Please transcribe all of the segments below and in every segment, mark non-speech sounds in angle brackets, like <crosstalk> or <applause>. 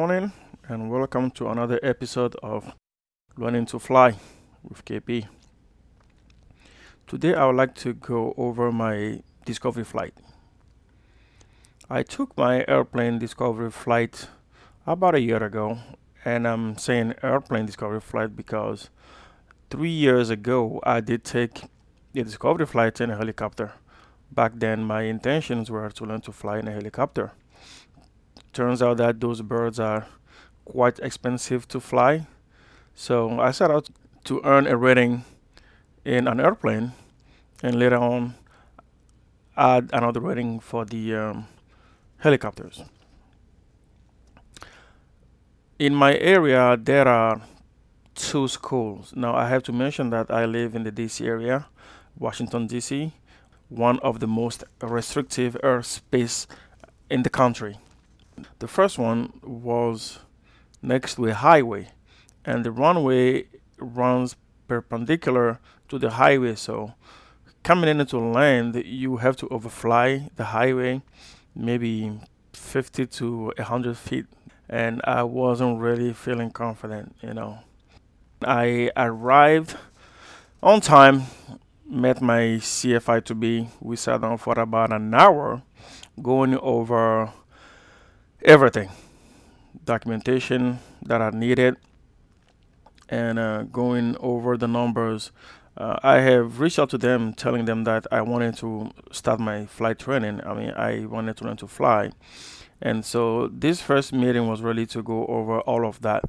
Morning and welcome to another episode of Learning to Fly with KP. Today I would like to go over my discovery flight. I took my airplane discovery flight about a year ago and I'm saying airplane discovery flight because three years ago I did take a discovery flight in a helicopter. Back then my intentions were to learn to fly in a helicopter turns out that those birds are quite expensive to fly. So I set out to earn a rating in an airplane and later on add another rating for the um, helicopters. In my area, there are two schools. Now, I have to mention that I live in the DC area, Washington, DC, one of the most restrictive airspace in the country. The first one was next to a highway, and the runway runs perpendicular to the highway. So, coming into land, you have to overfly the highway, maybe 50 to 100 feet, and I wasn't really feeling confident, you know. I arrived on time, met my CFI to be. We sat down for about an hour going over everything documentation that are needed and uh, going over the numbers. Uh, I have reached out to them telling them that I wanted to start my flight training. I mean, I wanted to learn to fly. And so this first meeting was really to go over all of that.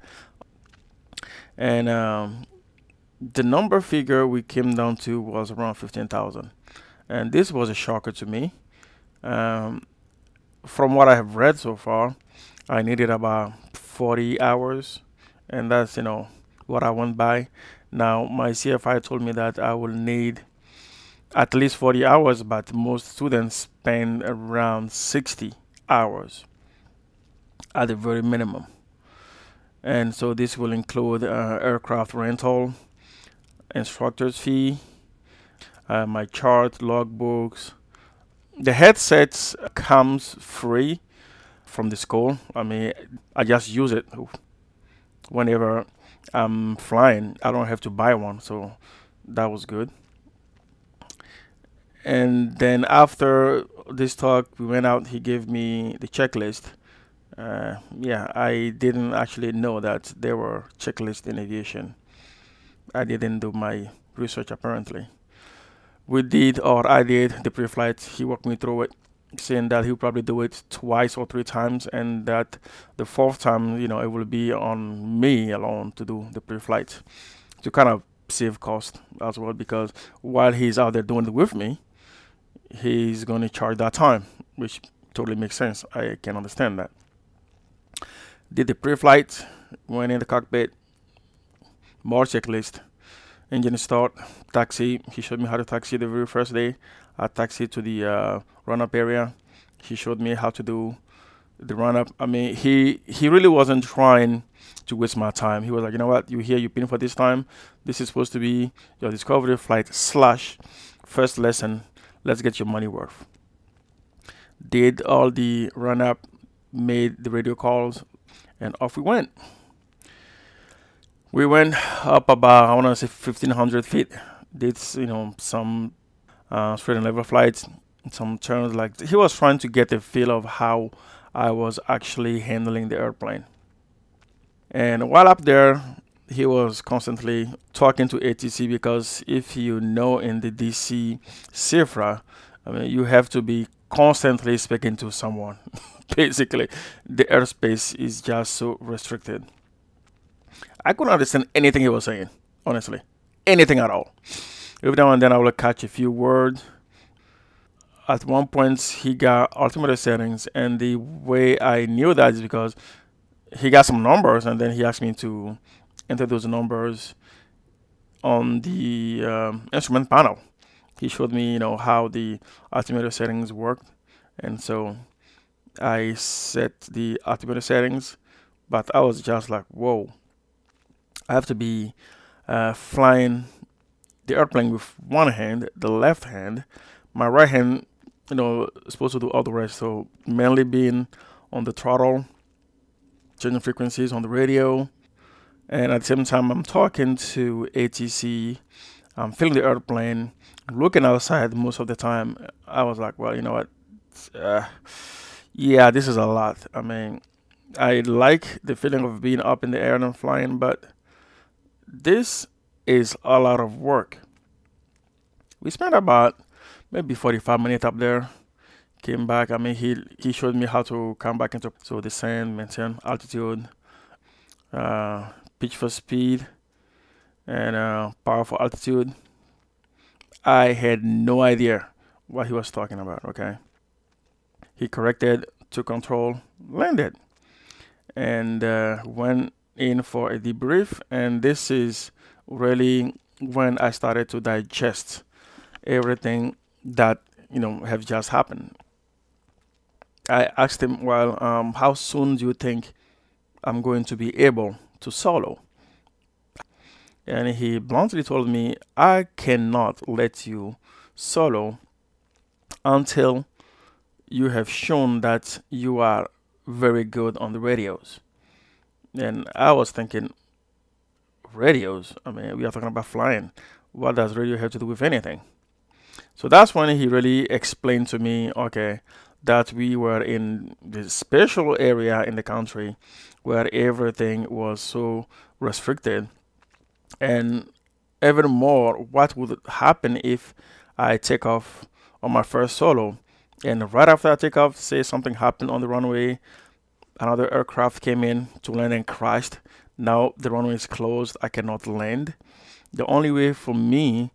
And um, the number figure we came down to was around 15,000. And this was a shocker to me. Um, from what I have read so far, I needed about 40 hours, and that's you know what I went by. Now my CFI told me that I will need at least 40 hours, but most students spend around 60 hours at the very minimum. And so this will include uh, aircraft rental, instructor's fee, uh, my chart, logbooks, the headsets comes free from the school. I mean, I just use it whenever I'm flying. I don't have to buy one, so that was good. And then after this talk, we went out. He gave me the checklist. Uh, yeah, I didn't actually know that there were checklists in aviation. I didn't do my research apparently we did, or I did, the pre-flight. He walked me through it, saying that he'll probably do it twice or three times, and that the fourth time, you know, it will be on me alone to do the pre-flight to kind of save cost as well. Because while he's out there doing it with me, he's going to charge that time, which totally makes sense. I can understand that. Did the pre-flight, went in the cockpit, more checklist engine start, taxi. He showed me how to taxi the very first day. I taxied to the uh, run-up area. He showed me how to do the run-up. I mean, he he really wasn't trying to waste my time. He was like, you know what, you here, you been for this time. This is supposed to be your discovery flight slash first lesson. Let's get your money worth. Did all the run-up, made the radio calls, and off we went. We went up about I want to say 1500 feet. Did you know some uh, straight and level flights, some turns. Like he was trying to get a feel of how I was actually handling the airplane. And while up there, he was constantly talking to ATC because if you know in the DC SFRA, I mean you have to be constantly speaking to someone. <laughs> Basically, the airspace is just so restricted. I couldn't understand anything he was saying, honestly. Anything at all. Every now and then I would catch a few words. At one point, he got altimeter settings, and the way I knew that is because he got some numbers, and then he asked me to enter those numbers on the um, instrument panel. He showed me, you know, how the altimeter settings worked, and so I set the altimeter settings, but I was just like, whoa I have to be uh, flying the airplane with one hand, the left hand. My right hand, you know, supposed to do all the rest. So mainly being on the throttle changing frequencies on the radio. And at the same time, I'm talking to ATC. I'm feeling the airplane, looking outside most of the time. I was like, well, you know what? Uh, yeah, this is a lot. I mean, I like the feeling of being up in the air and flying, but this is a lot of work. We spent about maybe 45 minutes up there. Came back. I mean, he he showed me how to come back into so descend, maintain altitude, uh, pitch for speed, and uh, power for altitude. I had no idea what he was talking about. Okay. He corrected to control, landed, and uh, went in for a debrief. And this is really when I started to digest everything that you know have just happened. I asked him, "Well, um, how soon do you think I'm going to be able to solo?" And he bluntly told me, "I cannot let you solo until you have shown that you are very good on the radios." And I was thinking, radios? I mean, we are talking about flying. What does radio have to do with anything? So that's when he really explained to me, okay, that we were in this special area in the country where everything was so restricted. And even more, what would happen if I take off on my first solo? And right after I take off, say something happened on the runway, another aircraft came in to land and crashed. Now the runway is closed. I cannot land. The only way for me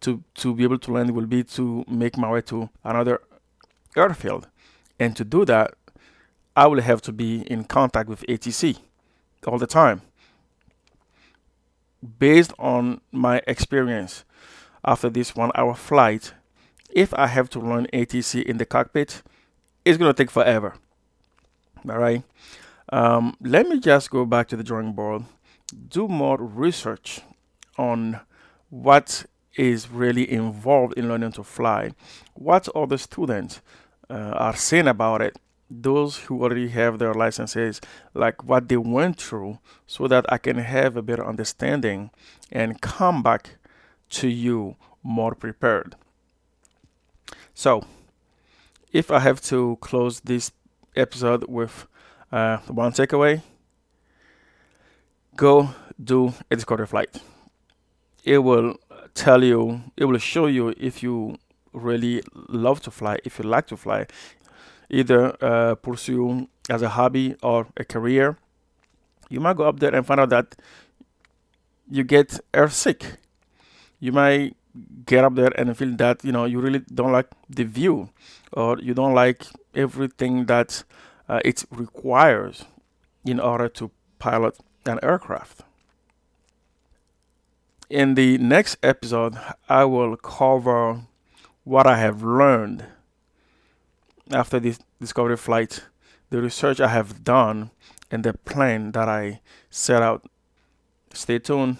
to, to be able to land will be to make my way to another airfield. And to do that, I will have to be in contact with ATC all the time. Based on my experience after this one hour flight, if I have to learn ATC in the cockpit, it's going to take forever. All right. Um, let me just go back to the drawing board, do more research on what is really involved in learning to fly, what other students uh, are saying about it, those who already have their licenses, like what they went through, so that I can have a better understanding and come back to you more prepared. So, if I have to close this episode with uh, one takeaway, go do a discovery flight. It will tell you, it will show you if you really love to fly, if you like to fly, either uh, pursue as a hobby or a career. You might go up there and find out that you get airsick. You might get up there and feel that you know you really don't like the view, or you don't like everything that uh, it requires in order to pilot an aircraft. In the next episode, I will cover what I have learned after this discovery flight, the research I have done, and the plan that I set out. Stay tuned.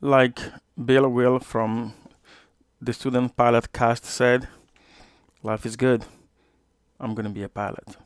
Like Bill Will from the Student Pilot Cast said, life is good. I'm going to be a pilot.